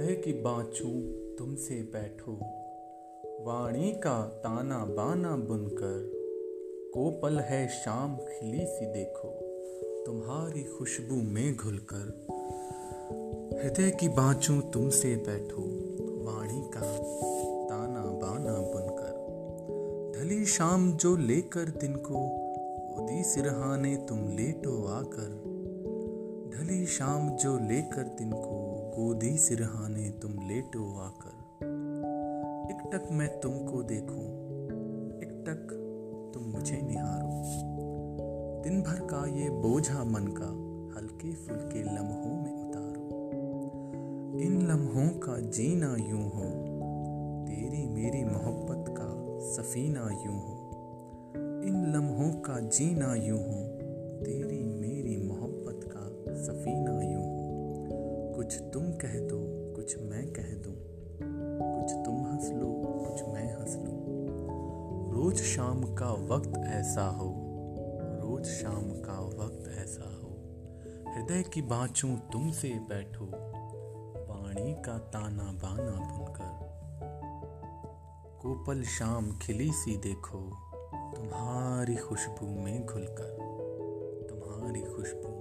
कि बाँचूं तुमसे बैठो। वाणी का ताना बाना बुनकर, कोपल है शाम खिली सी देखो। तुम्हारी खुशबू में घुलकर, हृदय की बाँचूं तुमसे बैठो। वाणी का ताना बाना बुनकर, ढली शाम जो लेकर दिन को उदी सिरहाने तुम लेटो आकर। ढली शाम जो लेकर दिन को गोदी सिरहाने तुम लेटो आकर। एक टक मैं तुमको देखूँ, एक टक तुम मुझे निहारो। दिन भर का ये बोझा मन का हल्के फुल्के लम्हों में उतारो। इन लम्हों का जीना यूँ हो, तेरी मेरी मोहब्बत का सफीना यूँ हो। इन लम्हों का जीना यूँ हो, तेरी मेरी मोहब्बत का सफीना यूँ कुछ तुम कह दो, कुछ मैं कह दूँ। कुछ तुम हंस लो, कुछ मैं हंस लूँ। रोज शाम का वक्त ऐसा हो, रोज शाम का वक्त ऐसा हो। हृदय की बाँचूं तुमसे बैठो, वाणी का ताना बाना बुनकर। कोपल शाम खिली सी देखो, तुम्हारी खुशबू में घुलकर, तुम्हारी खुशबू